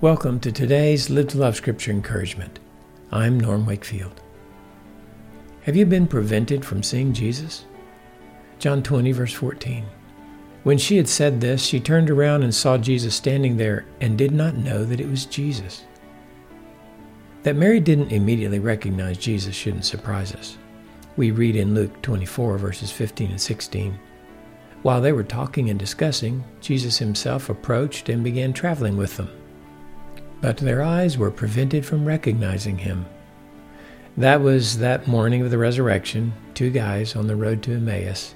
Welcome to today's Live to Love Scripture Encouragement. I'm Norm Wakefield. Have you been prevented from seeing Jesus? John 20, verse 14. When she had said this, she turned around and saw Jesus standing there and did not know that it was Jesus. That Mary didn't immediately recognize Jesus shouldn't surprise us. We read in Luke 24, verses 15 and 16. While they were talking and discussing, Jesus himself approached and began traveling with them but their eyes were prevented from recognizing him. That was that morning of the resurrection, two guys on the road to Emmaus,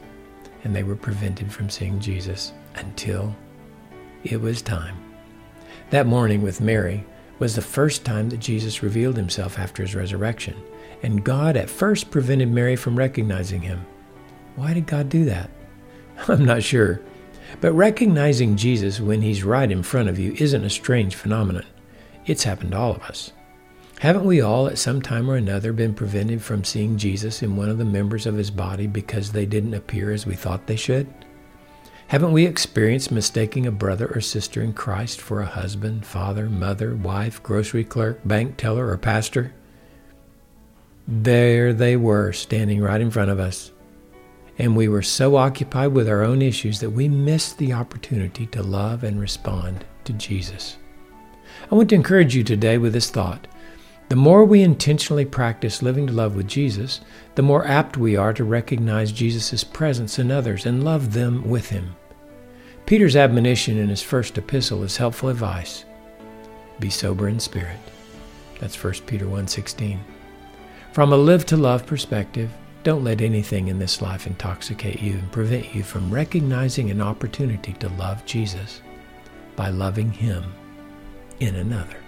and they were prevented from seeing Jesus until it was time. That morning with Mary was the first time that Jesus revealed himself after his resurrection, and God at first prevented Mary from recognizing him. Why did God do that? I'm not sure. But recognizing Jesus when he's right in front of you isn't a strange phenomenon. It's happened to all of us. Haven't we all, at some time or another, been prevented from seeing Jesus in one of the members of his body because they didn't appear as we thought they should? Haven't we experienced mistaking a brother or sister in Christ for a husband, father, mother, wife, grocery clerk, bank teller, or pastor? There they were, standing right in front of us. And we were so occupied with our own issues that we missed the opportunity to love and respond to Jesus. I want to encourage you today with this thought. The more we intentionally practice living to love with Jesus, the more apt we are to recognize Jesus' presence in others and love them with him. Peter's admonition in his first epistle is helpful advice. Be sober in spirit. That's 1 Peter 1:16. From a live to love perspective, don't let anything in this life intoxicate you and prevent you from recognizing an opportunity to love Jesus by loving him in another.